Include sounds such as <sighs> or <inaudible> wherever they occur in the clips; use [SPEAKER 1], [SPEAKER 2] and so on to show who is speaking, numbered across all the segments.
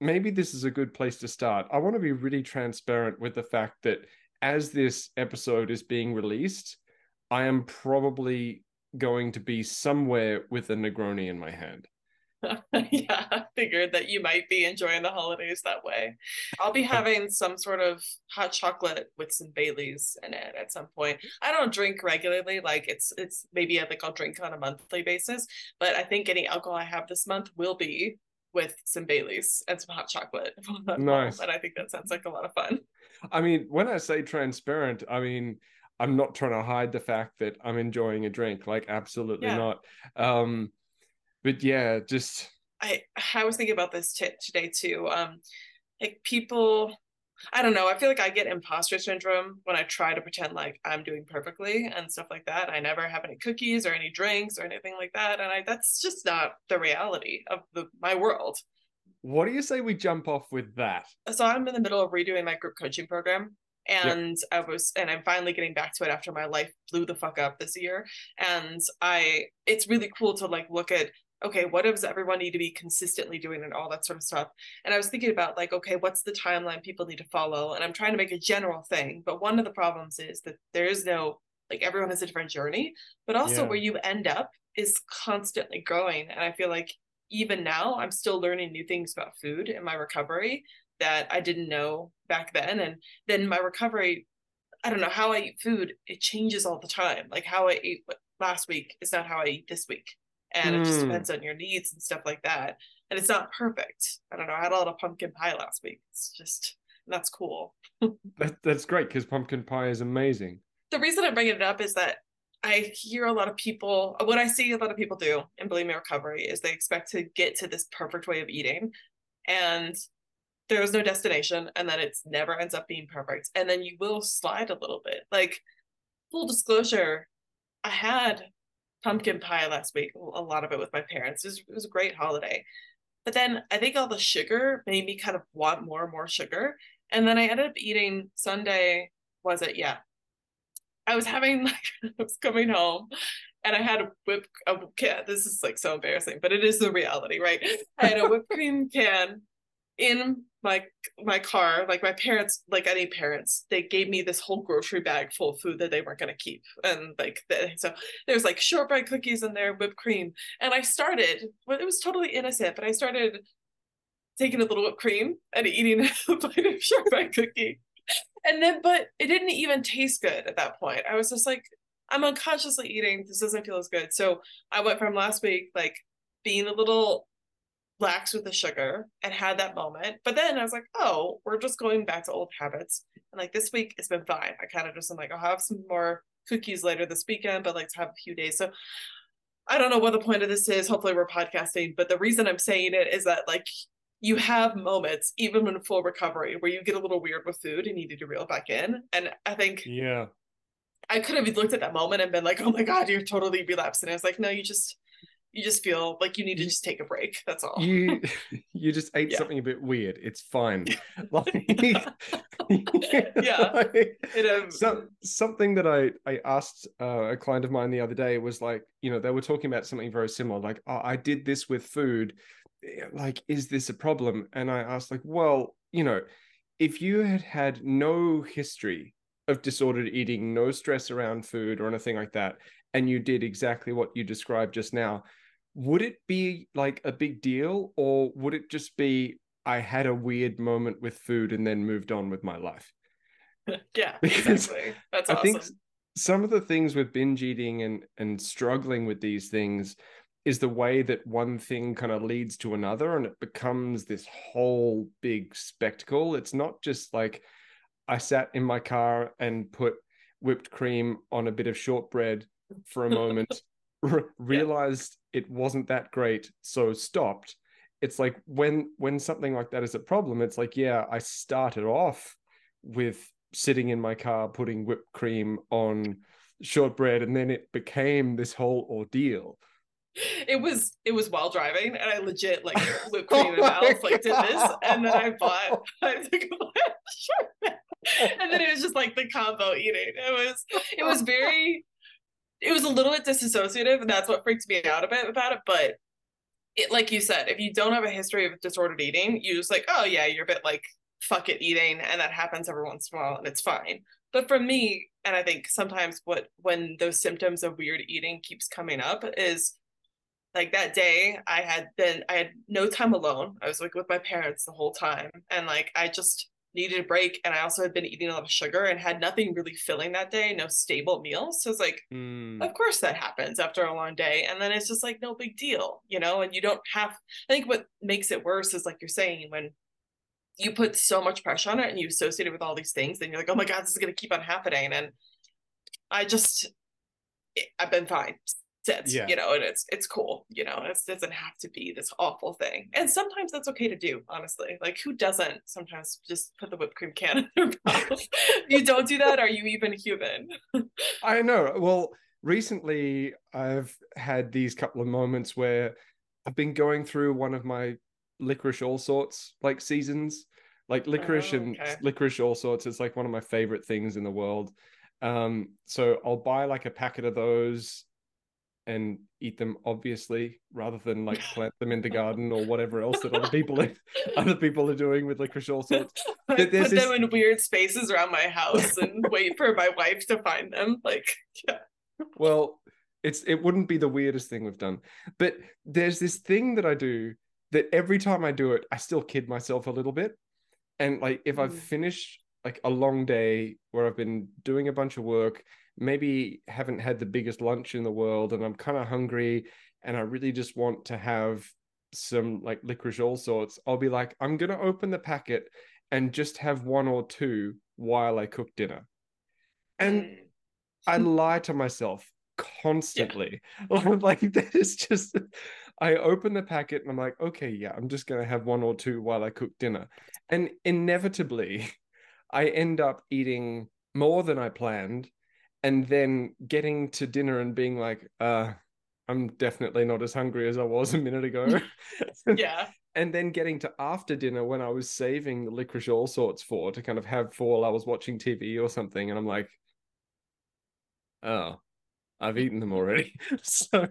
[SPEAKER 1] maybe this is a good place to start. I want to be really transparent with the fact that as this episode is being released, I am probably going to be somewhere with a Negroni in my hand. <laughs>
[SPEAKER 2] yeah, I figured that you might be enjoying the holidays that way. I'll be <laughs> having some sort of hot chocolate with some Baileys in it at some point. I don't drink regularly, like it's it's maybe I think I'll drink on a monthly basis, but I think any alcohol I have this month will be with some Baileys and some hot chocolate. <laughs>
[SPEAKER 1] Nice.
[SPEAKER 2] And I think that sounds like a lot of fun.
[SPEAKER 1] I mean, when I say transparent, I mean I'm not trying to hide the fact that I'm enjoying a drink. Like, absolutely yeah. not. Um, but yeah, just
[SPEAKER 2] I I was thinking about this t- today too. Um, like people, I don't know. I feel like I get imposter syndrome when I try to pretend like I'm doing perfectly and stuff like that. I never have any cookies or any drinks or anything like that, and I that's just not the reality of the my world.
[SPEAKER 1] What do you say we jump off with that?
[SPEAKER 2] So I'm in the middle of redoing my group coaching program and yep. I was and I'm finally getting back to it after my life blew the fuck up this year and I it's really cool to like look at okay what does everyone need to be consistently doing and all that sort of stuff and I was thinking about like okay what's the timeline people need to follow and I'm trying to make a general thing but one of the problems is that there is no like everyone has a different journey but also yeah. where you end up is constantly growing and I feel like even now I'm still learning new things about food in my recovery that I didn't know back then. And then my recovery, I don't know how I eat food, it changes all the time. Like how I ate last week is not how I eat this week. And mm. it just hmm. depends on your needs and stuff like that. And it's not perfect. I don't know. I had a lot of pumpkin pie last week. It's just, that's cool. <laughs>
[SPEAKER 1] that, that's great because pumpkin pie is amazing.
[SPEAKER 2] The reason I'm bringing it up is that I hear a lot of people, what I see a lot of people do in bulimia recovery is they expect to get to this perfect way of eating. And there is no destination and then it never ends up being perfect and then you will slide a little bit like full disclosure i had pumpkin pie last week a lot of it with my parents. It was, it was a great holiday. But then i think all the sugar made me kind of want more and more sugar. And then i ended up eating sunday was it? Yeah. I was having like i was coming home and I had a whipped a can. This is like so embarrassing, but it is the reality, right? I had a whipped cream can in my my car like my parents like any parents they gave me this whole grocery bag full of food that they weren't going to keep. And like the, so there's like shortbread cookies in there whipped cream. And i started well it was totally innocent but i started taking a little whipped cream and eating <laughs> a bite of shortbread cookie. And then but it didn't even taste good at that point. I was just like i'm unconsciously eating. This doesn't feel as good. So i went from last week like being a little lax with the sugar and had that moment. But then I was like, oh, we're just going back to old habits. And like this week it's been fine. I kind of just am like, I'll have some more cookies later this weekend, but like to have a few days. So I don't know what the point of this is. Hopefully we're podcasting, but the reason I'm saying it is that like you have moments, even when full recovery, where you get a little weird with food and you need to reel back in. And I think
[SPEAKER 1] yeah.
[SPEAKER 2] I could have looked at that moment and been like, oh my God, you're totally relapsed. And I was like, no, you just you just feel like you need to just take a break. That's all.
[SPEAKER 1] You <laughs> you just ate yeah. something a bit weird. It's fine. <laughs> <laughs> like,
[SPEAKER 2] yeah. Like,
[SPEAKER 1] it, um... so, something that I I asked uh, a client of mine the other day was like, you know, they were talking about something very similar. Like, oh, I did this with food. Like, is this a problem? And I asked, like, well, you know, if you had had no history of disordered eating, no stress around food or anything like that, and you did exactly what you described just now, would it be like a big deal or would it just be I had a weird moment with food and then moved on with my life? <laughs>
[SPEAKER 2] yeah, <laughs> exactly. That's I awesome. think
[SPEAKER 1] some of the things with binge eating and and struggling with these things is the way that one thing kind of leads to another and it becomes this whole big spectacle. It's not just like I sat in my car and put whipped cream on a bit of shortbread for a <laughs> moment <laughs> realized yeah. it wasn't that great so stopped. It's like when when something like that is a problem it's like yeah i started off with sitting in my car putting whipped cream on shortbread and then it became this whole ordeal.
[SPEAKER 2] It was it was while driving and i legit like <laughs> whipped cream in oh my mouth like did this and then i bought <laughs> i and then it was just like the combo eating. It was it was very it was a little bit disassociative and that's what freaked me out a bit about it but it, like you said, if you don't have a history of disordered eating, you just like, oh yeah, you're a bit like fuck it eating, and that happens every once in a while, and it's fine. But for me, and I think sometimes what when those symptoms of weird eating keeps coming up is like that day I had been I had no time alone. I was like with my parents the whole time, and like I just needed a break and I also had been eating a lot of sugar and had nothing really filling that day, no stable meals. So it's like, mm. of course that happens after a long day. And then it's just like no big deal, you know, and you don't have I think what makes it worse is like you're saying when you put so much pressure on it and you associate it with all these things, then you're like, oh my God, this is gonna keep on happening. And I just I've been fine yeah. you know, and it's it's cool, you know, it doesn't have to be this awful thing. And sometimes that's okay to do, honestly. Like who doesn't sometimes just put the whipped cream can <laughs> in their mouth? <laughs> you don't do that, are you even human? <laughs>
[SPEAKER 1] I know. Well, recently I've had these couple of moments where I've been going through one of my licorice Allsorts like seasons. Like licorice oh, okay. and licorice Allsorts is like one of my favorite things in the world. Um, so I'll buy like a packet of those and eat them obviously rather than like <laughs> plant them in the garden or whatever else that other people are, <laughs> other people are doing with licorice Allsorts. <laughs>
[SPEAKER 2] Put this... them in weird spaces around my house and wait for my wife to find them like yeah.
[SPEAKER 1] Well it's it wouldn't be the weirdest thing we've done. But there's this thing that i do that every time i do it i still kid myself a little bit. And like if mm. i've finished like a long day where i've been doing a bunch of work maybe haven't had the biggest lunch in the world and I'm kind of hungry and I really just want to have some like licorice Allsorts, I'll be like, I'm going to open the packet and just have one or two while I cook dinner. And mm. I lie to myself constantly. <laughs> Yeah. like that is just <laughs> I open the packet and I'm like, okay, yeah, I'm just gonna have one or two while I cook dinner. And inevitably <laughs> I end up eating more than I planned and then getting to dinner and being like, uh, I'm definitely not as hungry as I was a minute ago. <laughs>
[SPEAKER 2] yeah.
[SPEAKER 1] and then getting to after dinner when I was saving the licorice Allsorts for to kind of have for while I was watching TV or something. And I'm like, oh, I've eaten them already. <laughs> so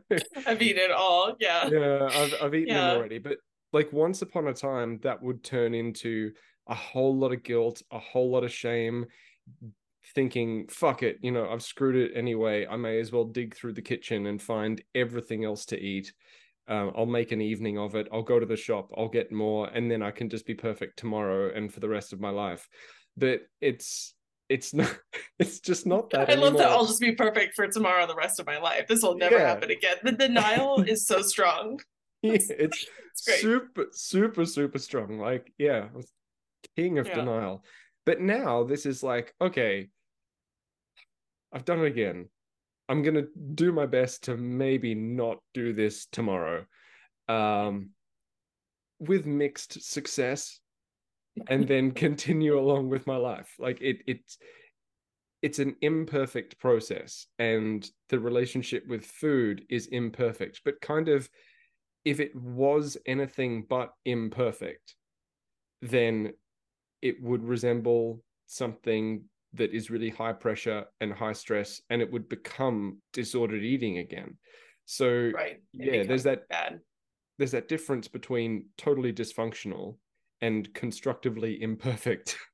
[SPEAKER 2] I've eaten it all. Yeah.
[SPEAKER 1] Yeah, I've, I've eaten yeah. them already. But like once upon a time, that would turn into a whole lot of guilt, a whole lot of shame, thinking, fuck it, you know, I've screwed it anyway. I may as well dig through the kitchen and find everything else to eat. Um, I'll make an evening of it. I'll go to the shop. I'll get more, and then I can just be perfect tomorrow and for the rest of my life. But it's it's not. <laughs> It's just not <laughs> that.
[SPEAKER 2] I
[SPEAKER 1] anymore.
[SPEAKER 2] love that. I'll just be perfect for tomorrow, the rest of my life. This will never yeah. happen again. The denial <laughs> is so strong.
[SPEAKER 1] Yeah, it's, it's super, super, super strong. Like, yeah, king of yeah. denial. But now this is like, okay, I've done it again. I'm gonna do my best to maybe not do this tomorrow. Um, with mixed success, and <laughs> then continue along with my life. Like it, it's it's an imperfect process, and the relationship with food is imperfect. But kind of, if it was anything but imperfect, then it would resemble something that is really high pressure and high stress and it would become disordered eating again. So
[SPEAKER 2] right.
[SPEAKER 1] Yeah there's that
[SPEAKER 2] bad.
[SPEAKER 1] there's that difference between totally dysfunctional and constructively imperfect. <laughs>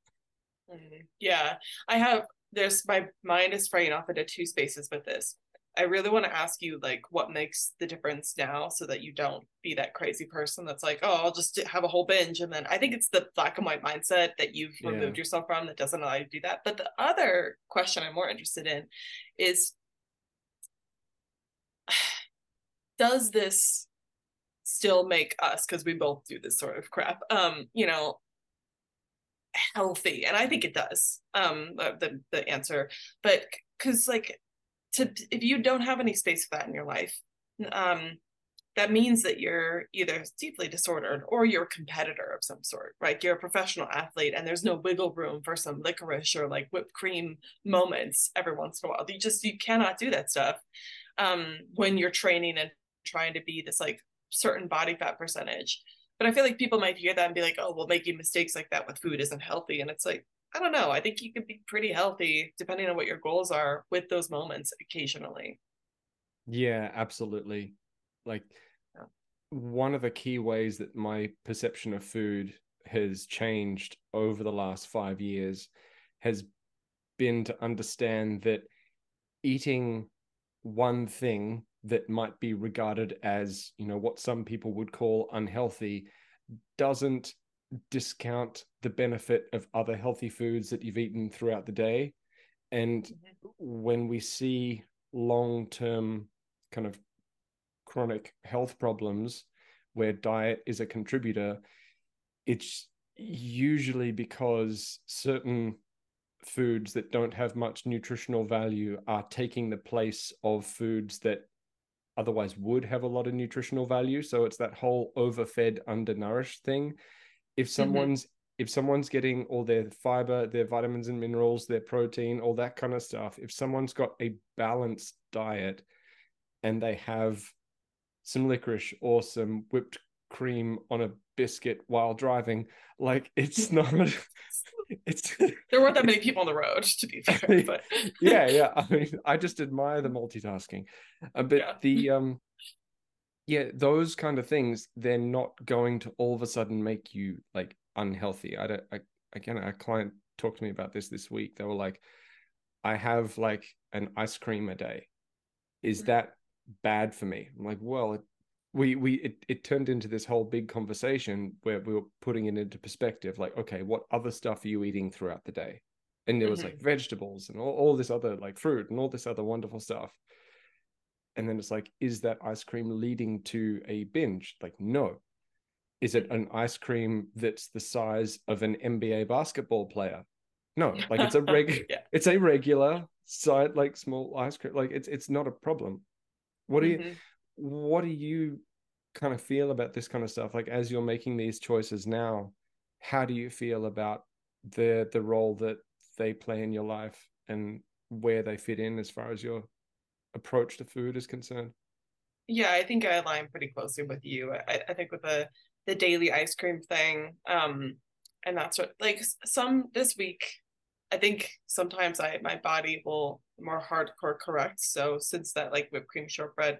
[SPEAKER 2] Mm-hmm. yeah. I have there's my mind is fraying off into two spaces with this I really want to ask you like what makes the difference now so that you don't be that crazy person that's like, oh, I'll just have a whole binge. And then I think it's the black and white mindset that you've yeah. removed yourself from that doesn't allow you to do that. But the other question I'm more interested in is <sighs> does this still make us, because we both do this sort of crap, um, you know, healthy? And I think it does. Um, the the answer. But because like to if you don't have any space for that in your life um that means that you're either deeply disordered or you're a competitor of some sort. Right you're a professional athlete and there's no wiggle room for some licorice or like whipped cream moments every once in a while. You just you cannot do that stuff um when you're training and trying to be this like certain body fat percentage. But i feel like people might hear that and be like oh well making mistakes like that with food isn't healthy. And it's like I don't know. I think you can be pretty healthy depending on what your goals are with those moments occasionally.
[SPEAKER 1] Yeah, absolutely. Like yeah. one of the key ways that my perception of food has changed over the last five years has been to understand that eating one thing that might be regarded as you know what some people would call unhealthy doesn't discount the benefit of other healthy foods that you've eaten throughout the day. And mm-hmm. when we see long term kind of chronic health problems where diet is a contributor it's usually because certain foods that don't have much nutritional value are taking the place of foods that otherwise would have a lot of nutritional value. So it's that whole overfed undernourished thing if mm-hmm. someone's mm-hmm. if someone's getting all their fiber their vitamins and minerals their protein all that kind of stuff if someone's got a balanced diet and they have some licorice or some whipped cream on a biscuit while driving like it's <laughs> not
[SPEAKER 2] it's there weren't that many people on the road to be <laughs> fair but
[SPEAKER 1] yeah yeah i mean i just admire the multitasking uh, but yeah. the um yeah those kind of things they're not going to all of a sudden make you like unhealthy. I don't I, again a client talked to me about this this week. They were like i have like an ice cream a day. Is mm-hmm. that bad for me? I'm like well it we we it, it turned into this whole big conversation where we were putting it into perspective like okay what other stuff are you eating throughout the day? And there was mm-hmm. like vegetables and all, all this other like fruit and all this other wonderful stuff and then it's like is that ice cream leading to a binge? Like no. Is it an ice cream that's the size of an nba basketball player? No. Like it's a <laughs> reg yeah. it's a regular side like small ice cream. Like it's it's not a problem. What do mm-hmm. you what do you kind of feel about this kind of stuff? Like as you're making these choices now how do you feel about the the role that they play in your life and where they fit in as far as your approach to food is concerned?
[SPEAKER 2] Yeah i think i align pretty closely with you. I, I think with the the daily ice cream thing um and that's what like some this week i think sometimes i my body will more hardcore correct. So since that like whipped cream shortbread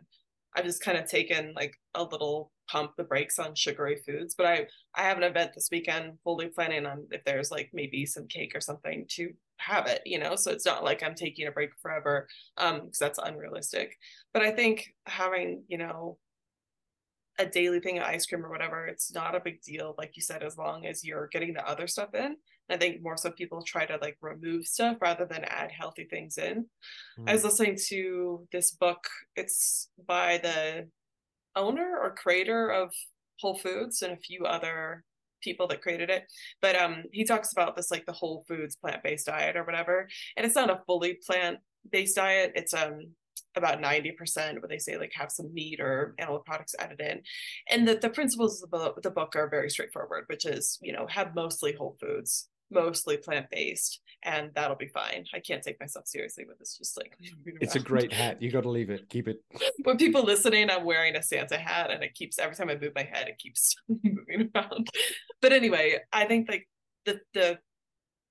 [SPEAKER 2] I've just kind of taken like a little pump the brakes on sugary foods. But I I have an event this weekend, fully planning on if there's like maybe some cake or something to have it, you know. So it's not like I'm taking a break forever, um, because that's unrealistic. But I think having, you know, a daily thing of ice cream or whatever, it's not a big deal, like you said, as long as you're getting the other stuff in. I think more so people try to like remove stuff rather than add healthy things in. Mm. I was listening to this book. It's by the owner or creator of Whole Foods and a few other people that created it. But um he talks about this like the whole foods plant-based diet or whatever. And it's not a fully plant-based diet. It's um about 90% where they say like have some meat or animal products added in and that the principles of the, the book are very straightforward which is you know have mostly whole foods mostly plant-based and that'll be fine. I can't take myself seriously with this just like <laughs>
[SPEAKER 1] it's a great hat. You got to leave it. Keep it. <laughs>
[SPEAKER 2] When people listening i'm wearing a santa hat and it keeps every time i move my head it keeps <laughs> moving around. But anyway i think like the the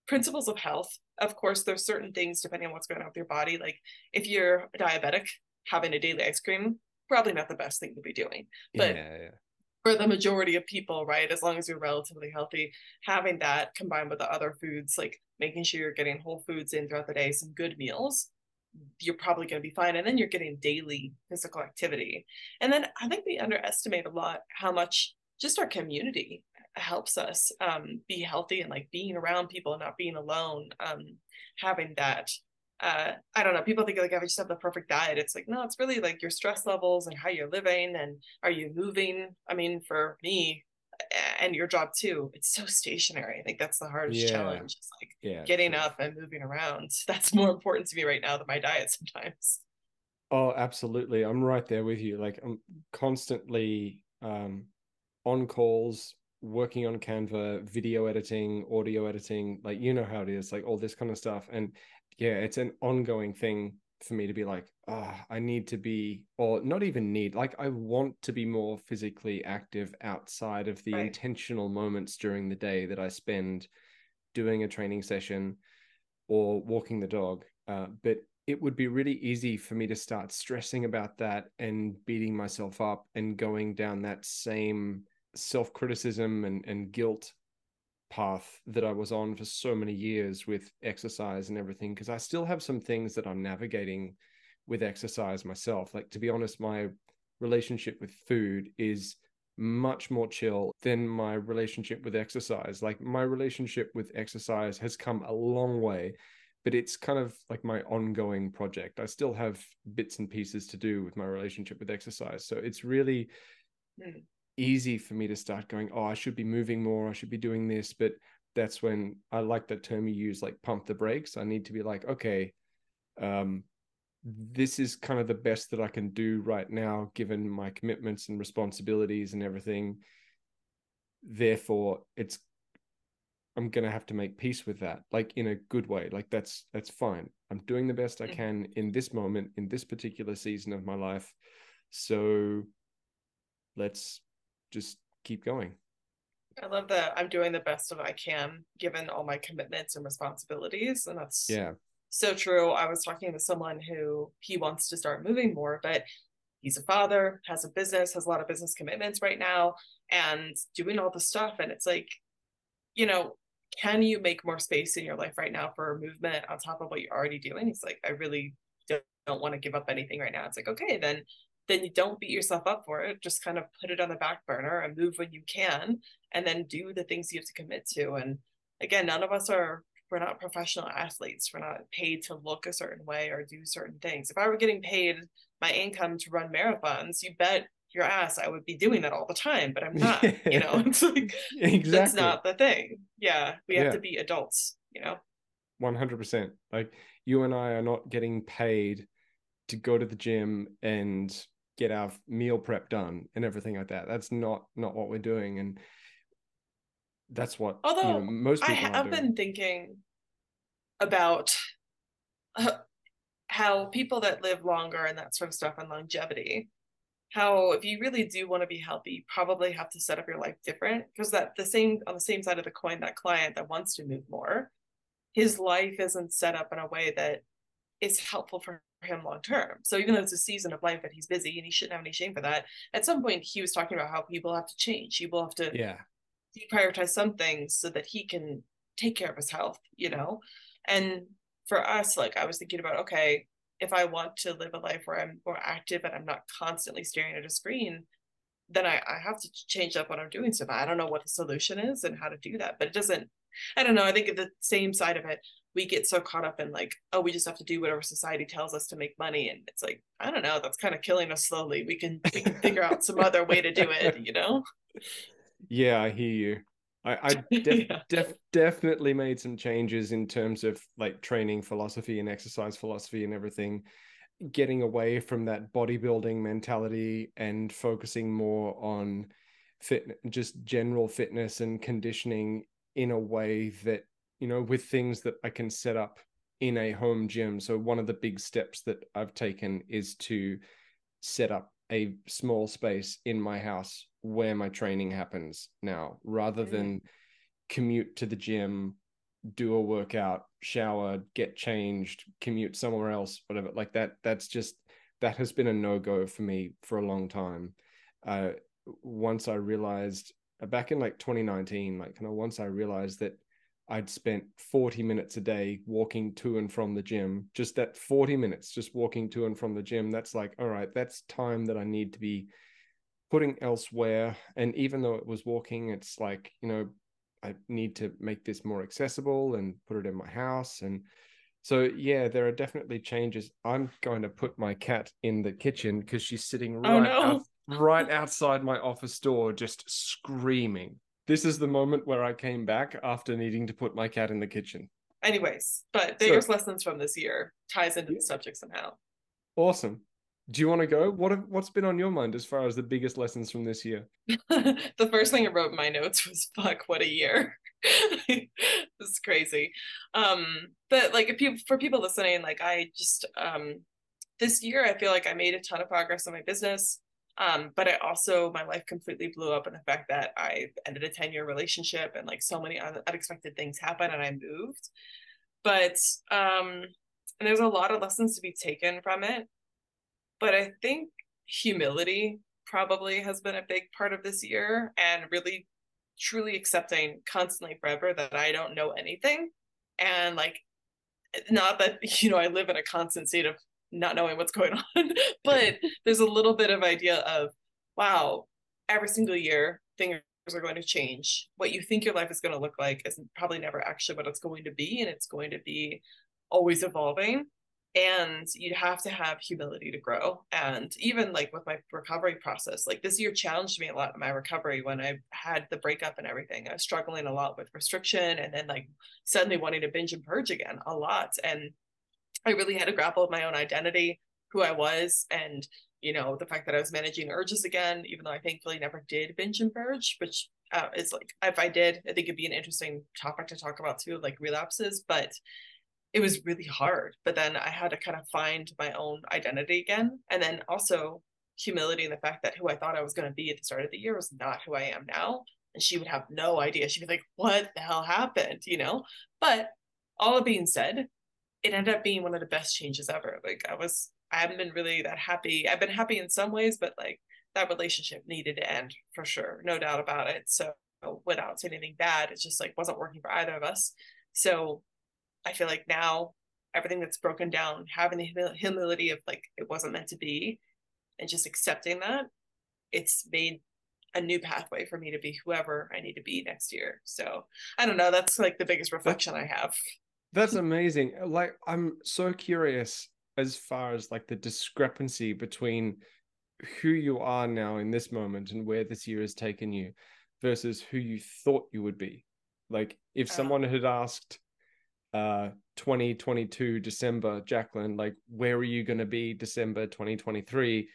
[SPEAKER 2] principles of health of course there's certain things depending on what's going on with your body like if you're diabetic having a daily ice cream probably not the best thing to be doing. But yeah, yeah. For the majority of people right as long as you're relatively healthy having that combined with the other foods like making sure you're getting whole foods in throughout the day some good meals you're probably going to be fine and then you're getting daily physical activity. And then i think we underestimate a lot how much just our community helps us um, be healthy and like being around people and not being alone um, having that uh, I don't know. People think like I just have the perfect diet, it's like no, it's really like your stress levels and how you're living and are you moving. I mean, for me and your job too, it's so stationary. I think that's the hardest yeah. challenge. It's like yeah, getting up and moving around. <laughs> That's more important to me right now than my diet sometimes.
[SPEAKER 1] Oh, absolutely. I'm right there with you. Like I'm constantly um, on calls working on Canva, video editing, audio editing, like you know how it is, like all this kind of stuff. And yeah, it's an ongoing thing for me to be like, ah, oh, I need to be, or not even need, like I want to be more physically active outside of the right. intentional moments during the day that I spend doing a training session or walking the dog. Uh, but it would be really easy for me to start stressing about that and beating myself up and going down that same self-criticism and, and guilt path that I was on for so many years with exercise and everything because I still have some things that I'm navigating with exercise myself. Like to be honest, my relationship with food is much more chill than my relationship with exercise. Like my relationship with exercise has come a long way, but it's kind of like my ongoing project. I still have bits and pieces to do with my relationship with exercise. So it's really mm easy for me to start going, oh, I should be moving more, I should be doing this. But that's when I like that term you use, like pump the brakes. I need to be like, okay, um, this is kind of the best that I can do right now, given my commitments and responsibilities and everything. Therefore, it's I'm gonna have to make peace with that, like in a good way. Like that's that's fine. I'm doing the best I can in this moment, in this particular season of my life. So let's just keep going.
[SPEAKER 2] I love that I'm doing the best of I can given all my commitments and responsibilities. And that's
[SPEAKER 1] yeah
[SPEAKER 2] so true. I was talking to someone who he wants to start moving more, but he's a father, has a business, has a lot of business commitments right now, and doing all the stuff. And it's like, you know, can you make more space in your life right now for movement on top of what you're already doing? He's like, I really don't, don't want to give up anything right now. It's like, okay, then then you don't beat yourself up for it. Just kind of put it on the back burner and move when you can, and then do the things you have to commit to. And again, none of us are we're not professional athletes. We're not paid to look a certain way or do certain things. If I were getting paid my income to run marathons, you bet your ass I would be doing that all the time, but I'm <laughs> not, you know, <laughs> it's like exactly. that's not the thing. Yeah. We have yeah. to be adults, you know.
[SPEAKER 1] 100%. Like you and I are not getting paid to go to the gym and get our meal prep done and everything like that. That's not not what we're doing, and that's what
[SPEAKER 2] although you know, most people I have been thinking about uh, how people that live longer and that sort of stuff and longevity how if you really do want to be healthy you probably have to set up your life different. Because that the same on the same side of the coin that client that wants to move more his life isn't set up in a way that is helpful for him long term. So even though it's a season of life that he's busy and he shouldn't have any shame for that, at some point he was talking about how people have to change. People have to
[SPEAKER 1] yeah
[SPEAKER 2] deprioritize some things so that he can take care of his health, you know? And for us, like I was thinking about, okay, if I want to live a life where I'm more active and I'm not constantly staring at a screen, then I, I have to change up what I'm doing. So I don't know what the solution is and how to do that. But it doesn't, I don't know. I think the same side of it, we get so caught up in like, oh, we just have to do whatever society tells us to make money. And it's like, I don't know, that's kind of killing us slowly. We can we can figure out some other way to do it, you know? <laughs>
[SPEAKER 1] Yeah, I hear you. I, I <laughs> def, yeah. def, definitely made some changes in terms of like training philosophy and exercise philosophy and everything, getting away from that bodybuilding mentality and focusing more on fit, just general fitness and conditioning in a way that you know, with things that I can set up in a home gym. So one of the big steps that I've taken is to set up a small space in my house where my training happens now rather than commute to the gym do a workout shower get changed commute somewhere else whatever. Like that that's just that has been a no-go for me for a long time. Uh once i realized uh, back in like 2019 like kind of once i realized that I'd spent 40 minutes a day walking to and from the gym. Just that 40 minutes, just walking to and from the gym. That's like, all right, that's time that I need to be putting elsewhere. And even though it was walking, it's like, you know, I need to make this more accessible and put it in my house. And so, yeah, there are definitely changes. I'm going to put my cat in the kitchen because she's sitting oh, right, oh, no. out, right outside my office door, just screaming this is the moment where I came back after needing to put my cat in the kitchen.
[SPEAKER 2] Anyways, but there's so, lessons from this year ties into the subject somehow.
[SPEAKER 1] Awesome. Do you want to go? What have, what's been on your mind as far as the biggest lessons from this year? <laughs>
[SPEAKER 2] the first thing I wrote in my notes was "fuck, what a year." <laughs> this is crazy. Um, but like, if people for people listening, like I just um, this year I feel like I made a ton of progress in my business. Um, but I also my life completely blew up in the fact that I ended a 10 year relationship and like so many unexpected things happened and I moved. But um and there's a lot of lessons to be taken from it. But I think humility probably has been a big part of this year and really truly accepting constantly forever that I don't know anything. And like, not that, <laughs> you know, I live in a constant state of not knowing what's going <laughs> on, but there's a little bit of idea of, wow, every single year things are going to change. What you think your life is going to look like is probably never actually what it's going to be. And it's going to be always evolving. And you have to have humility to grow. And even like with my recovery process like this year challenged me a lot in my recovery when i had the breakup and everything. I was struggling a lot with restriction and then like suddenly wanting to binge and purge again a lot. And i really had to grapple with my own identity who i was and you know the fact that i was managing urges again even though i thankfully never did binge and purge which uh, is like if i did i think it'd be an interesting topic to talk about too like relapses but it was really hard. But then I had to kind of find my own identity again. And then also humility in the fact that who I thought I was going to be at the start of the year was not who I am now. And she would have no idea. She'd be like, what the hell happened? You know? But all being said, it ended up being one of the best changes ever. Like I was, I haven't been really that happy. I've been happy in some ways, but like that relationship needed to end for sure. No doubt about it. So without saying anything bad, it just like wasn't working for either of us. So I feel like now everything that's broken down, having the humility of like it wasn't meant to be, and just accepting that, it's made a new pathway for me to be whoever I need to be next year. So I don't know. That's like the biggest reflection I have.
[SPEAKER 1] That's amazing. Like I'm so curious as far as like the discrepancy between who you are now in this moment and where this year has taken you versus who you thought you would be. Like if uh. someone had asked uh 2022 December, Jacqueline, like where are you going to be December 2023?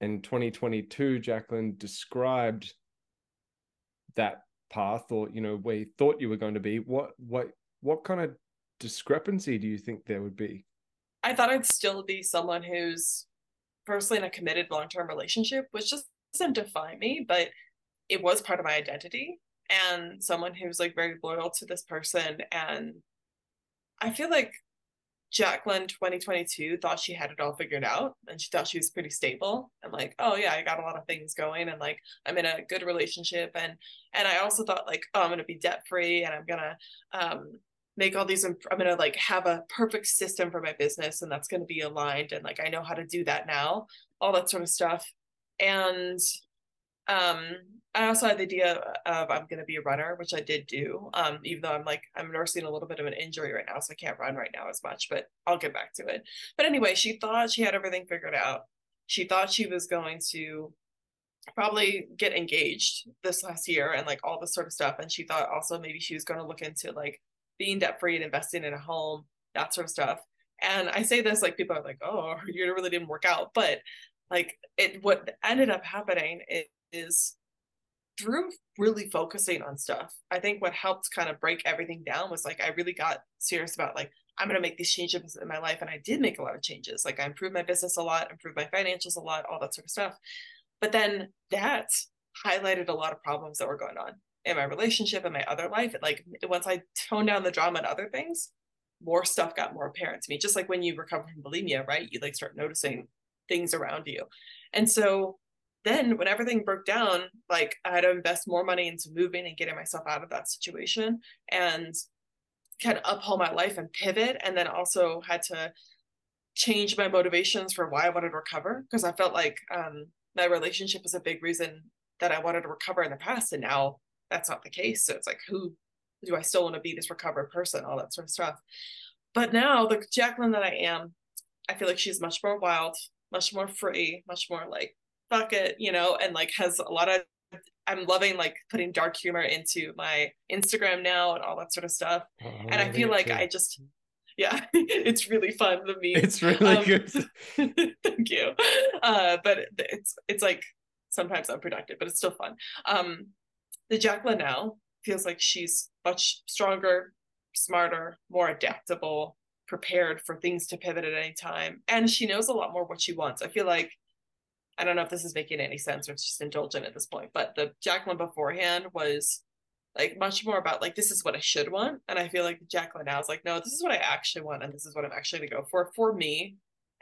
[SPEAKER 1] And 2022, Jacqueline described that path or you know where you thought you were going to be. What what what kind of discrepancy do you think there would be?
[SPEAKER 2] I thought I'd still be someone who's personally in a committed long-term relationship, which just doesn't define me, but it was part of my identity. And someone who's like very loyal to this person. And I feel like Jacqueline 2022 thought she had it all figured out and she thought she was pretty stable. And like oh yeah I got a lot of things going and like I'm in a good relationship. And and I also thought like oh I'm to be debt free and I'm to um make all these imp- I'm going to like have a perfect system for my business and that's going to be aligned and like I know how to do that now all that sort of stuff and um I also had the idea of I'm going to be a runner, which I did do. Um, even though I'm like I'm nursing a little bit of an injury right now, so I can't run right now as much. But I'll get back to it. But anyway, she thought she had everything figured out. She thought she was going to probably get engaged this last year and like all this sort of stuff. And she thought also maybe she was going to look into like being debt free and investing in a home, that sort of stuff. And I say this like people are like, oh, <laughs> you really didn't work out, but like it what ended up happening is through really focusing on stuff, I think what helped kind of break everything down was like I really got serious about like I'm gonna make these changes in my life, and I did make a lot of changes. Like I improved my business a lot, improved my financials a lot, all that sort of stuff. But then that highlighted a lot of problems that were going on in my relationship and my other life. like once I toned down the drama and other things, more stuff got more apparent to me. Just like when you recover from bulimia, right? You like start noticing things around you. And so then when everything broke down, like I had to invest more money into moving and getting myself out of that situation and kind of uphold my life and pivot. And then also had to change my motivations for why I wanted to recover because I felt like um, my relationship was a big reason that I wanted to recover in the past. And now that's not the case. So it's like, who do I still want to be this recovered person? All that sort of stuff. But now the Jacqueline that I am, I feel like she's much more wild, much more free, much more like fuck it, you know, and like has a lot of I'm loving like putting dark humor into my Instagram now and all that sort of stuff. Oh, and I feel like too. I just yeah, <laughs> it's really fun. The me.
[SPEAKER 1] It's really um, good. <laughs>
[SPEAKER 2] thank you. Uh, but it's it's like sometimes unproductive, but it's still fun. Um, the Jacqueline now feels like she's much stronger, smarter, more adaptable, prepared for things to pivot at any time, and she knows a lot more what she wants. I feel like I don't know if this is making any sense or it's just indulgent at this point, but the Jacqueline beforehand was like much more about like this is what I should want. And I feel like the Jacqueline now is like, no, this is what I actually want, and this is what I'm actually gonna go for for me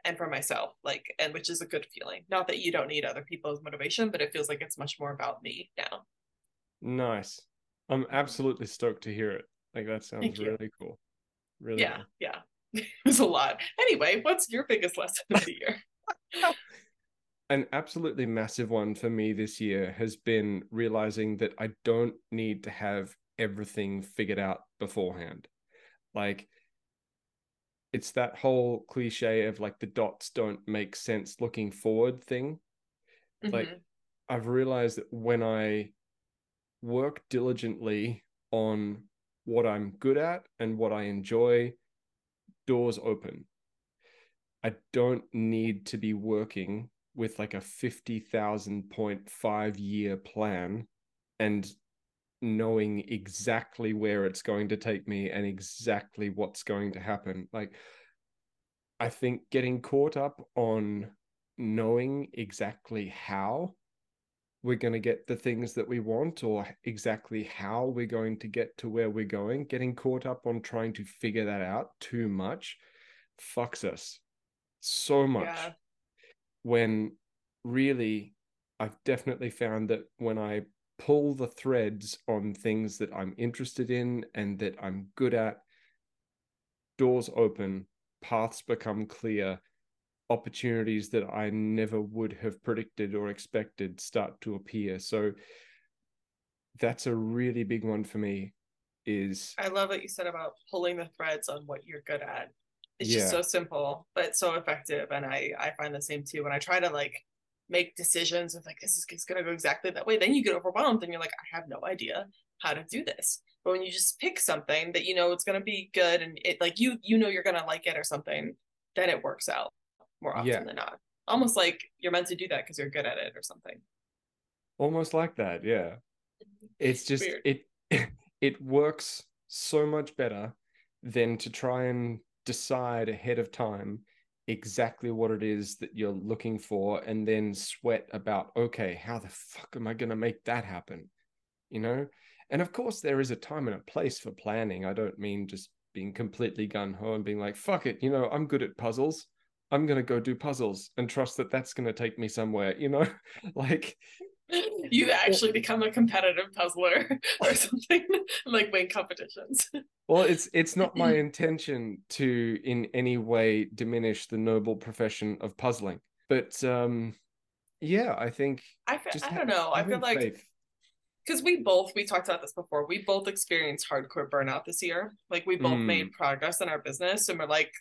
[SPEAKER 2] and for myself. Like, and which is a good feeling. Not that you don't need other people's motivation, but it feels like it's much more about me now.
[SPEAKER 1] Nice. I'm absolutely stoked to hear it. Like that sounds really cool. Really
[SPEAKER 2] yeah,
[SPEAKER 1] cool.
[SPEAKER 2] yeah. <laughs> it was a lot. Anyway, what's your biggest lesson of the year? <laughs>
[SPEAKER 1] An absolutely massive one for me this year has been realizing that I don't need to have everything figured out beforehand. Like, it's that whole cliche of like the dots don't make sense looking forward thing. Mm-hmm. Like, I've realized that when I work diligently on what I'm good at and what I enjoy, doors open. I don't need to be working with like a 50,000 point five year plan and knowing exactly where it's going to take me and exactly what's going to happen. Like, I think getting caught up on knowing exactly how we're going to get the things that we want or exactly how we're going to get to where we're going, getting caught up on trying to figure that out too much fucks us so much. Yeah. When really, I've definitely found that when I pull the threads on things that I'm interested in and that I'm good at, doors open, paths become clear, opportunities that I never would have predicted or expected start to appear. So that's a really big one for me is
[SPEAKER 2] I love what you said about pulling the threads on what you're good at. It's yeah. just so simple, but so effective. And I I find the same too. When I try to like make decisions of like this is, is gonna go exactly that way, then you get overwhelmed and you're like, I have no idea how to do this. But when you just pick something that you know it's gonna be good and it like you you know you're gonna like it or something, then it works out more often yeah. than not. Almost like you're meant to do that because you're good at it or something.
[SPEAKER 1] Almost like that, yeah. Mm-hmm. It's just Weird. it <laughs> it works so much better than to try and decide ahead of time exactly what it is that you're looking for and then sweat about okay how the fuck am i going to make that happen you know and of course there is a time and a place for planning i don't mean just being completely gun-ho and being like fuck it you know i'm good at puzzles I'm going to go do puzzles and trust that that's going to take me somewhere, you know? <laughs> like
[SPEAKER 2] you actually become a competitive puzzler <laughs> or something like win competitions.
[SPEAKER 1] well, it's it's not my <laughs> intention to in any way diminish the noble profession of puzzling. But um yeah, I think
[SPEAKER 2] I, I don't know. I feel like because we both we talked about this before we both experienced hardcore burnout this year like we both mm. made progress in our business and we're like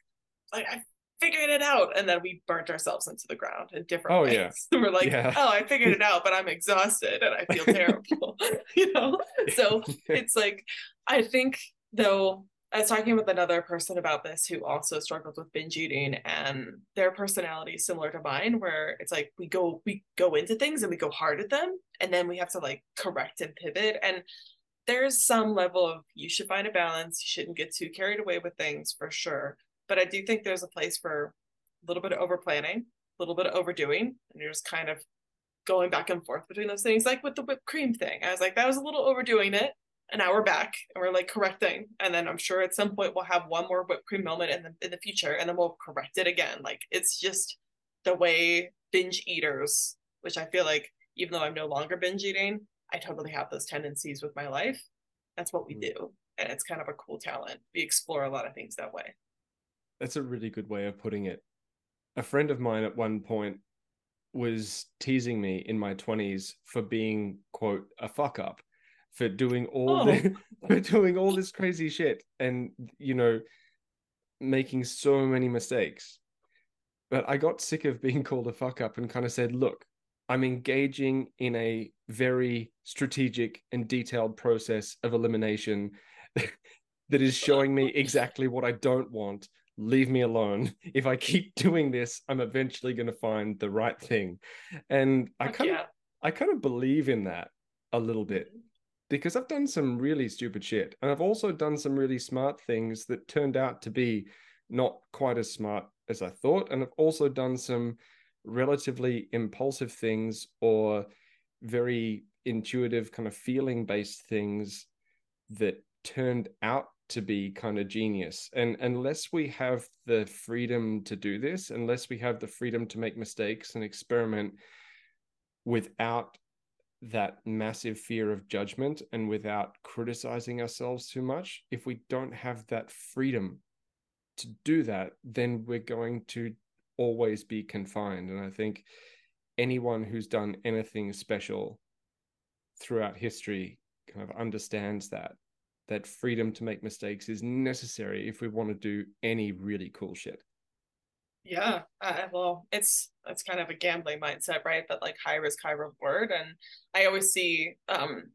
[SPEAKER 2] like i figuring it out. And then we burnt ourselves into the ground in different oh, ways. yeah. <laughs> we're like yeah. oh i figured it out but i'm exhausted and i feel terrible <laughs> you know? So <laughs> it's like i think though i was talking with another person about this who also struggled with binge eating and their personality is similar to mine where it's like we go we go into things and we go hard at them and then we have to like correct and pivot. And there's some level of you should find a balance. You shouldn't get too carried away with things for sure but I do think there's a place for a little bit of over planning, a little bit of overdoing, and you're just kind of going back and forth between those things. Like with the whipped cream thing, I was like, that was a little overdoing it. And now we're back and we're like correcting. And then I'm sure at some point we'll have one more whipped cream moment in the in the future, and then we'll correct it again. Like it's just the way binge eaters, which I feel like even though I'm no longer binge eating, I totally have those tendencies with my life. That's what we mm. do. And it's kind of a cool talent. We explore a lot of things that way.
[SPEAKER 1] That's a really good way of putting it. A friend of mine at one point was teasing me in my 20s for being quote a fuck up for doing all oh. the <laughs> for doing all this crazy shit and you know making so many mistakes but i got sick of being <laughs> called a fuck up and kind of said look i'm engaging in a very strategic and detailed process of elimination <laughs> that is showing me exactly what i don't want leave me alone. <laughs> If I keep <laughs> doing this, I'm eventually going to find the right thing. And I kind of. I kind of believe in that a little bit mm-hmm. because I've done some really stupid shit and I've also done some really smart things that turned out to be not quite as smart as I thought and I've also done some relatively impulsive things or very intuitive kind of feeling based things that turned out to be kind of genius. And unless we have the freedom to do this, unless we have the freedom to make mistakes and experiment without that massive fear of judgment and without criticizing ourselves too much, if we don't have that freedom to do that, then we're going to always be confined. And I think anyone who's done anything special throughout history kind of understands that that freedom to make mistakes is necessary if we want to do any really cool shit.
[SPEAKER 2] Yeah, uh, well, it's it's kind of a gambling mindset, right? But like high risk, high reward, and I always see. um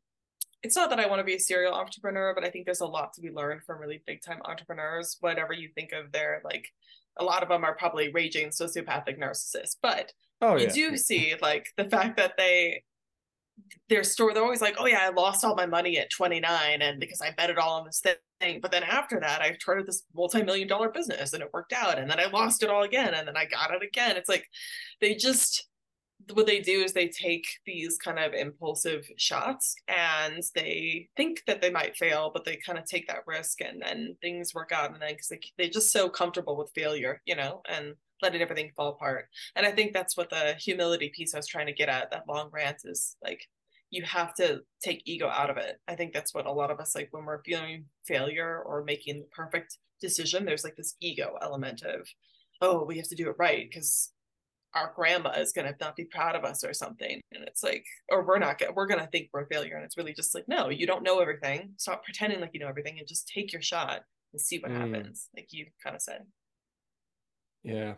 [SPEAKER 2] It's not that I want to be a serial entrepreneur, but I think there's a lot to be learned from really big time entrepreneurs. Whatever you think of their like, a lot of them are probably raging sociopathic narcissists, but oh, you yeah. do see like the fact that they their store they're always like oh yeah i lost all my money at 29 and because i bet it all on this thing. But then after that i started this multi-million dollar business and it worked out and then i lost it all again and then i got it again. It's like they just what they do is they take these kind of impulsive shots and they think that they might fail but they kind of take that risk and then things work out and then because they, they're just so comfortable with failure you know and letting everything fall apart. And I think that's what the humility piece I was trying to get at, that long rant is like you have to take ego out of it. I think that's what a lot of us like when we're feeling failure or making the perfect decision, there's like this ego element of, oh, we have to do it right because our grandma is going to not be proud of us or something and it's like or we're not gonna, we're going to think we're a failure and it's really just like no you don't know everything stop pretending like you know everything and just take your shot and see what mm. happens like you kind of said
[SPEAKER 1] yeah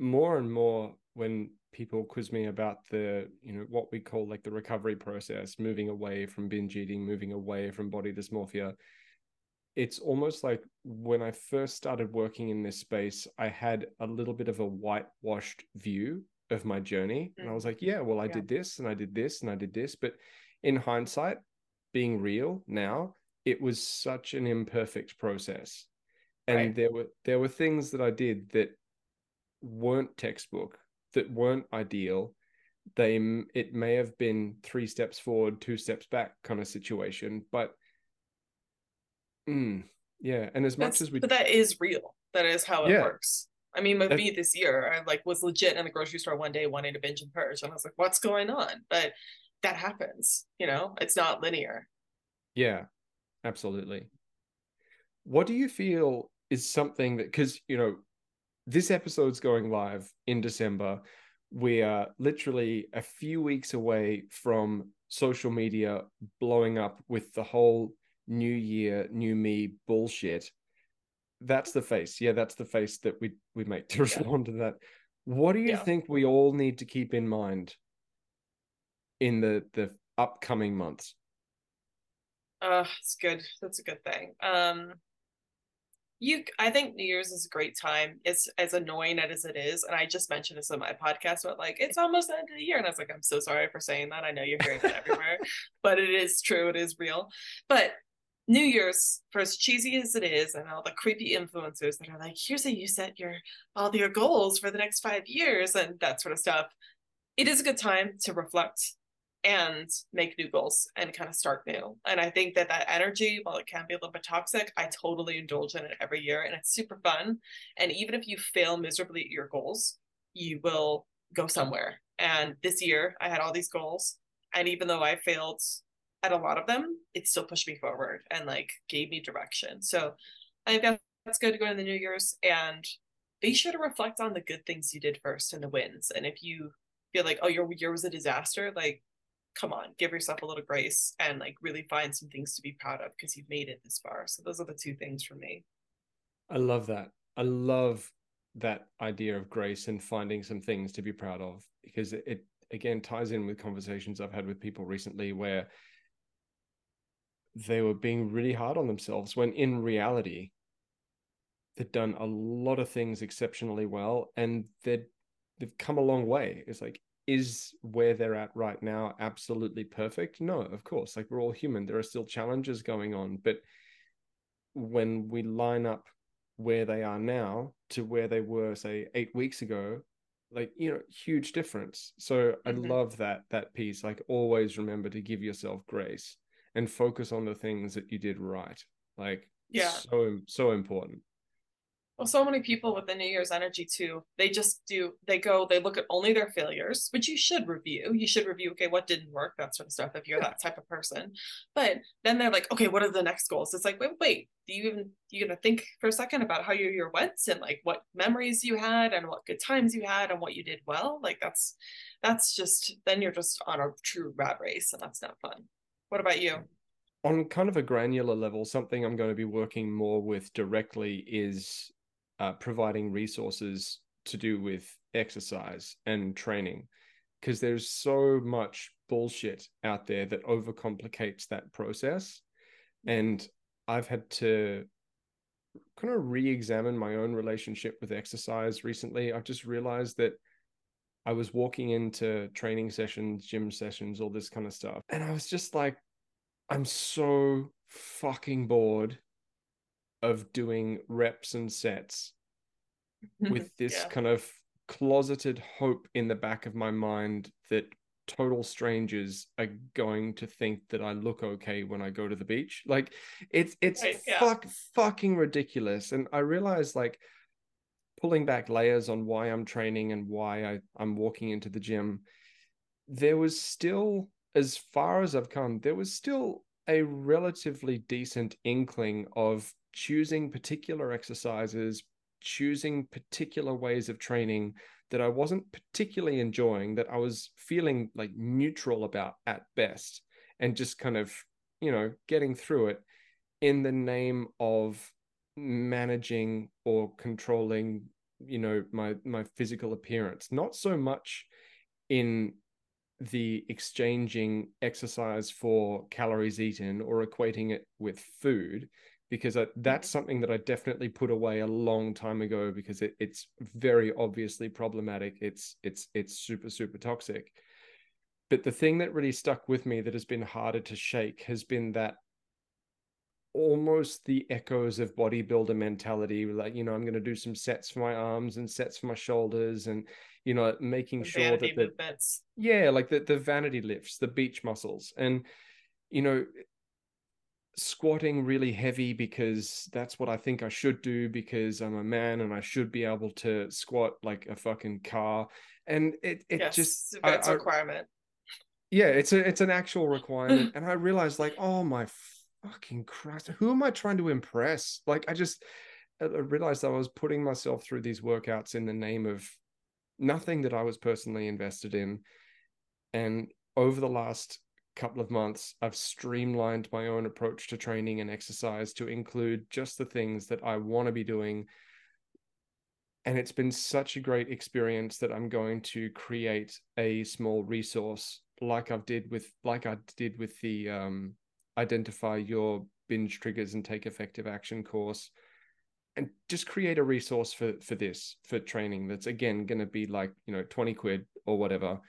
[SPEAKER 1] more and more when people quiz me about the you know what we call like the recovery process moving away from binge eating moving away from body dysmorphia it's almost like when i first started working in this space i had a little bit of a whitewashed view of my journey mm. and i was like yeah well i yeah. did this and i did this and i did this but in hindsight being real now it was such an imperfect process and right. there were there were things that i did that weren't textbook, that weren't ideal. They it may have been three steps forward, two steps back kind of situation, but mm, yeah. And as That's, much as we,
[SPEAKER 2] but that is real. That is how it yeah. works. I mean, with me this year, I like was legit in the grocery store one day wanting to binge and purge, and I was like, "What's going on?" But that happens. You know, it's not linear.
[SPEAKER 1] Yeah, absolutely. What do you feel is something that because you know this episode's going live in December. We are literally a few weeks away from social media blowing up with the whole new year, new me bullshit. That's the face. Yeah, that's the face that we we make to <laughs> respond yeah. to that. What do you yeah. think we all need to keep in mind in the the upcoming months?
[SPEAKER 2] Uh, it's good. That's a good thing. Um, you i think new year's is a great time it's as annoying as it is and i just mentioned this on my podcast but like it's almost the end of the year and i was like i'm so sorry for saying that i know you're hearing that everywhere <laughs> but it is true it is real. But new year's for as cheesy as it is and all the creepy influencers that are like here's how you set your all your goals for the next five years and that sort of stuff it is a good time to reflect and make new goals and kind of start new. And I think that that energy, while it can be a little bit toxic, I totally indulge in it every year and it's super fun. And even if you fail miserably at your goals, you will go somewhere. And this year I had all these goals. And even though I failed at a lot of them, it still pushed me forward and like gave me direction. So I think that's good to go into the New Year's and be sure to reflect on the good things you did first and the wins. And if you feel like, oh, your year was a disaster, like come on, give yourself a little grace and like really find some things to be proud of because you've made it this far. So those are the two things for me.
[SPEAKER 1] I love that. I love that idea of grace and finding some things to be proud of because it, it again ties in with conversations I've had with people recently where they were being really hard on themselves when in reality they've done a lot of things exceptionally well and they've they've come a long way. It's like is where they're at right now absolutely perfect? No, of course. Like we're all human. There are still challenges going on. But when we line up where they are now to where they were, say, eight weeks ago, like, you know, huge difference. So I mm-hmm. love that that piece. Like always remember to give yourself grace. and focus on the things that you did right. Like
[SPEAKER 2] Yeah.
[SPEAKER 1] so so important.
[SPEAKER 2] Well, so many people with the New Year's energy too, they just do, they go, they look at only their failures, which you should review. You should review, okay, what didn't work, that sort of stuff, if you're
[SPEAKER 1] Yeah.
[SPEAKER 2] that type of person. But then they're like, okay, what are the next goals? It's like, wait, wait, do you even, you're gonna think for a second about how your year went and like what memories you had and what good times you had and what you did well? Like that's, that's just, then you're just on a true rat race and that's not fun. What about you?
[SPEAKER 1] on kind of a granular level, something I'm going to be working more with directly is uh, providing resources to do with exercise and training, because there's so much bullshit out there that overcomplicates that process. And I've had to kind of re examine my own relationship with exercise recently. I've just realized that. I was walking into training sessions, gym sessions, all this kind of stuff. And I was just like, I'm so fucking bored of doing reps and sets <laughs> with this
[SPEAKER 2] Yeah.
[SPEAKER 1] kind of closeted hope in the back of my mind that total strangers are going to think that I look okay when I go to the beach. Like it's it's
[SPEAKER 2] Right, yeah.
[SPEAKER 1] fuck fucking ridiculous. And I realize like pulling back layers on why I'm training and why I, I'm walking into the gym, there was still, as far as I've come, there was still a relatively decent inkling of choosing particular exercises, choosing particular ways of training that I wasn't particularly enjoying, that I was feeling like neutral about at best, and just kind of, you know, getting through it in the name of managing or controlling you know my my physical appearance. Not so much in the exchanging exercise for calories eaten or equating it with food because I, that's mm-hmm. something that I definitely put away a long time ago because it, it's very obviously problematic. It's it's it's super super toxic. But the thing that really stuck with me that has been harder to shake has been that almost the echoes of bodybuilder mentality like you know i'm going to do some sets for my arms and sets for my shoulders and you know making
[SPEAKER 2] The
[SPEAKER 1] sure that the,
[SPEAKER 2] movements.
[SPEAKER 1] yeah like the, the vanity lifts the beach muscles and you know squatting really heavy because that's what i think i should do because i'm a man and i should be able to squat like a fucking car. And it it
[SPEAKER 2] yes,
[SPEAKER 1] just
[SPEAKER 2] that's
[SPEAKER 1] I-
[SPEAKER 2] a
[SPEAKER 1] I-
[SPEAKER 2] requirement.
[SPEAKER 1] yeah it's a it's an actual requirement. <laughs> And i realized like oh my fucking christ who am i trying to impress? Like i just I I realized i was putting myself through these workouts in the name of nothing that i was personally invested in. And over the last couple of months i've streamlined my own approach to training and exercise to include just the things that i want to be doing. And it's been such a great experience that i'm going to create a small resource like i've did with like i did with the um identify your binge triggers and take effective action course. And just create a resource for for this for training that's again going to be like you know 20 quid or whatever.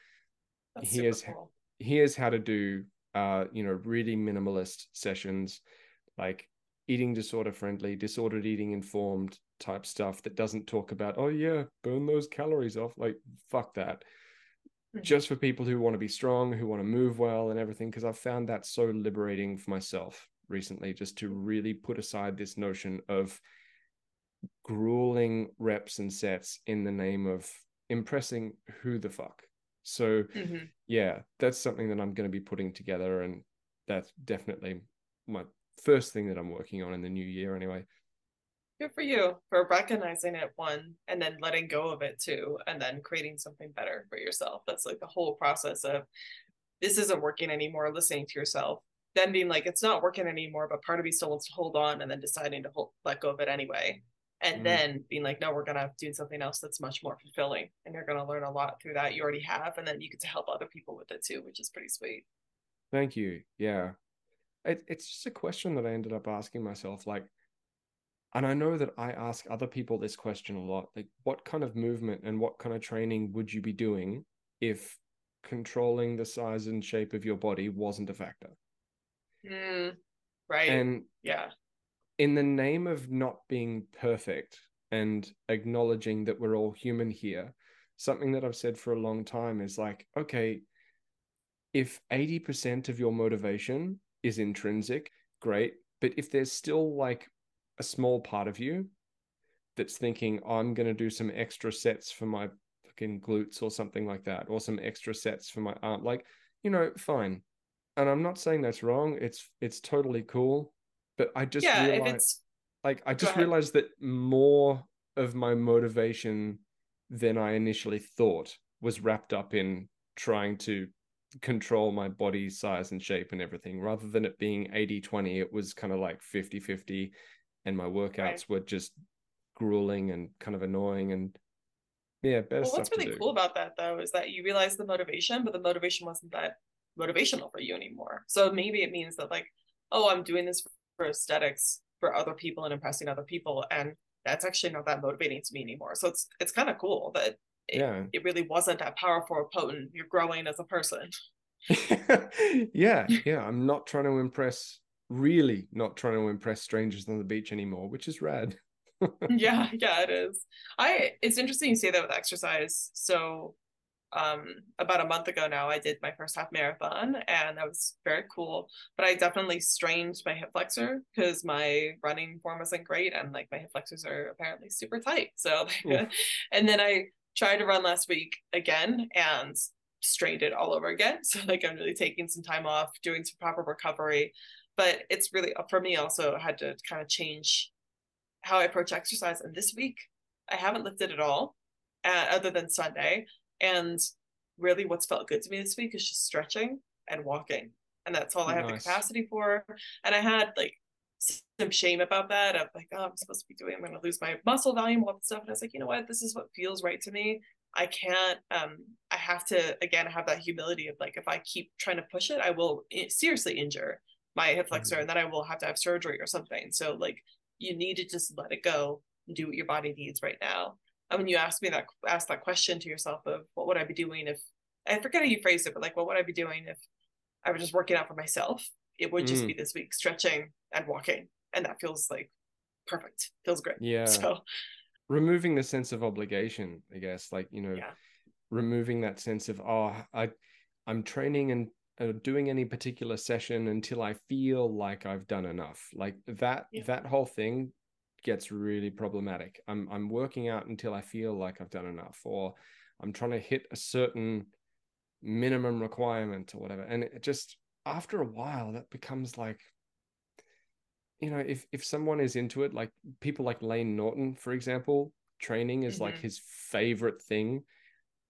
[SPEAKER 2] That's
[SPEAKER 1] here's
[SPEAKER 2] cool.
[SPEAKER 1] Here's how to do uh you know really minimalist sessions like eating disorder friendly disordered eating informed type stuff that doesn't talk about oh yeah burn those calories off like fuck that
[SPEAKER 2] Mhm.
[SPEAKER 1] just for people who want to be strong who want to move well and everything because i've found that so liberating for myself recently just to really put aside this notion of grueling reps and sets in the name of impressing who the fuck so
[SPEAKER 2] Mhm.
[SPEAKER 1] yeah, that's something that I'm going to be putting together, and that's definitely my first thing that I'm working on in the new year. Anyway,
[SPEAKER 2] Good for you for recognizing it one and then letting go of it too, and then creating something better for yourself. That's like the whole process of this isn't working anymore, listening to yourself, then being like, it's not working anymore, but part of me still wants to hold on, and then deciding to hold, let go of it anyway. And
[SPEAKER 1] Mhm.
[SPEAKER 2] then being like, no, we're gonna do something else that's much more fulfilling, and you're gonna learn a lot through that. You already have, and then you get to help other people with it too, which is pretty sweet.
[SPEAKER 1] thank you. Yeah, it, it's just a question that I ended up asking myself, like, and I know that I ask other people this question a lot, like, what kind of movement and what kind of training would you be doing if controlling the size and shape of your body wasn't a factor?
[SPEAKER 2] Mm, right.
[SPEAKER 1] And
[SPEAKER 2] yeah.
[SPEAKER 1] In the name of not being perfect and acknowledging that we're all human here, something that I've said for a long time is like, okay, if 80% of your motivation is intrinsic, great. But if there's still like a small part of you that's thinking, oh, I'm going to do some extra sets for my fucking glutes or something like that, or some extra sets for my arm, like, you know, fine. And I'm not saying that's wrong. It's it's totally cool. But I just
[SPEAKER 2] yeah,
[SPEAKER 1] realized,
[SPEAKER 2] if it's
[SPEAKER 1] like, I just realized that more of my motivation than I initially thought was wrapped up in trying to control my body size and shape and everything rather than it being 80 20 it was kind of like 50 50 and my workouts
[SPEAKER 2] Right.
[SPEAKER 1] were just grueling and kind of annoying and yeah better
[SPEAKER 2] well,
[SPEAKER 1] stuff
[SPEAKER 2] what's really cool about that though is that you realize the motivation, but the motivation wasn't that motivational for you anymore. So maybe it means that like, oh, I'm doing this for aesthetics for other people and impressing other people, and that's actually not that motivating to me anymore. So it's it's kind of cool that it,
[SPEAKER 1] yeah
[SPEAKER 2] it really wasn't that powerful or potent. You're growing as a person. <laughs>
[SPEAKER 1] yeah <laughs> yeah i'm not trying to impress really not trying to impress strangers on the beach anymore which is rad <laughs>
[SPEAKER 2] yeah, yeah, it is. I it's interesting you say that with exercise. So um about a month ago now I did my first half marathon and that was very cool. But I definitely strained my hip flexor because my running form wasn't great and like my hip flexors are apparently super tight. So <laughs> and then I tried to run last week again and strained it all over again. <laughs> So like I'm really taking some time off, doing some proper recovery. But it's really for me also had to kind of change how I approach exercise. And this week, I haven't lifted at all, uh, other than Sunday. And really, what's felt good to me this week is just stretching and walking, and that's all I have
[SPEAKER 1] Nice.
[SPEAKER 2] the capacity for. And I had like some shame about that of like, oh, I'm supposed to be doing, I'm going to lose my muscle volume, all that stuff. And I was like, you know what, this is what feels right to me. I can't. Um, I have to again have that humility of like, if I keep trying to push it, I will seriously injure my hip flexor,
[SPEAKER 1] Mhm.
[SPEAKER 2] and then I will have to have surgery or something. So like you need to just let it go and do what your body needs right now. And when you ask me that ask that question to yourself of what would I be doing if I forget how you phrased it, but like what would I be doing if I was just working out for myself? It would just
[SPEAKER 1] Mm.
[SPEAKER 2] be this week stretching and walking. And that feels like perfect. Feels great. <laughs>
[SPEAKER 1] yeah
[SPEAKER 2] So
[SPEAKER 1] removing the sense of obligation i guess like you know
[SPEAKER 2] Yeah.
[SPEAKER 1] removing that sense of oh i i'm training and uh, doing any particular session until i feel like i've done enough like that
[SPEAKER 2] Yeah.
[SPEAKER 1] that whole thing gets really problematic i'm i'm working out until i feel like i've done enough or i'm trying to hit a certain minimum requirement or whatever and it just after a while that becomes like you know if if someone is into it like people like layne norton for example training is like
[SPEAKER 2] Mhm.
[SPEAKER 1] his favorite thing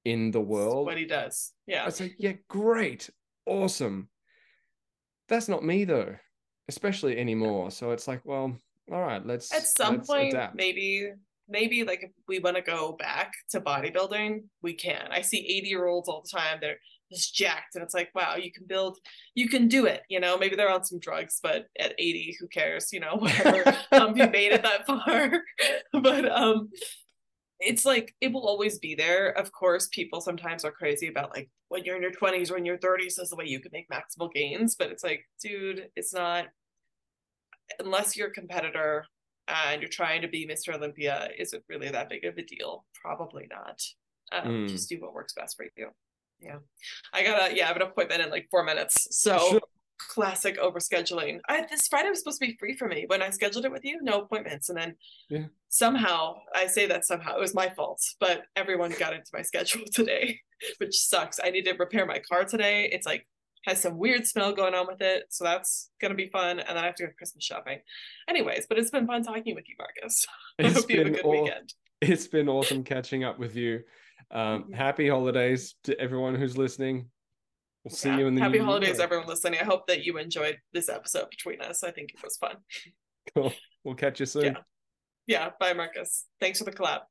[SPEAKER 1] in the world
[SPEAKER 2] what he does. Yeah.
[SPEAKER 1] i say yeah great awesome that's not me though especially anymore so it's like well all right let's
[SPEAKER 2] At some
[SPEAKER 1] let's
[SPEAKER 2] point,
[SPEAKER 1] adapt.
[SPEAKER 2] maybe maybe like if we want to go back to bodybuilding, we can. I see 80 year olds all the time. They're just jacked, and it's like, wow, you can build, you can do it. You know, maybe they're on some drugs, but at 80, who cares? You know, <laughs> whatever. um, you made it that far, <laughs> but um, it's like it will always be there. Of course, people sometimes are crazy about like when you're in your 20s or in your 30s, is the way you can make maximal gains. But it's like, dude, it's not unless you're a competitor and you're trying to be Mr. Olympia, is it really that big of a deal? Probably not. Um,
[SPEAKER 1] Mm.
[SPEAKER 2] Just do what works best for you. Yeah. I gotta, yeah, I have an appointment in like four minutes. So
[SPEAKER 1] Sure.
[SPEAKER 2] classic overscheduling. I, this Friday was supposed to be free for me. When I scheduled it with you, no appointments. And then
[SPEAKER 1] Yeah.
[SPEAKER 2] somehow, I say that somehow, it was my fault, but everyone got into my <laughs> schedule today, which sucks. I need to repair my car today. It's like, has some weird smell going on with it. So that's going to be fun. And then I have to go Christmas shopping. Anyways, but it's been fun talking with you, Marcus. <laughs> I
[SPEAKER 1] It's
[SPEAKER 2] hope you have a good weekend.
[SPEAKER 1] it's been awesome catching up with you um happy holidays to everyone who's listening we'll see
[SPEAKER 2] Yeah.
[SPEAKER 1] you in the
[SPEAKER 2] Happy holidays, everyone listening. I hope that you enjoyed this episode between us. I think it was fun.
[SPEAKER 1] cool we'll catch you soon
[SPEAKER 2] Yeah. Yeah. Bye, Marcus. Thanks for the collab.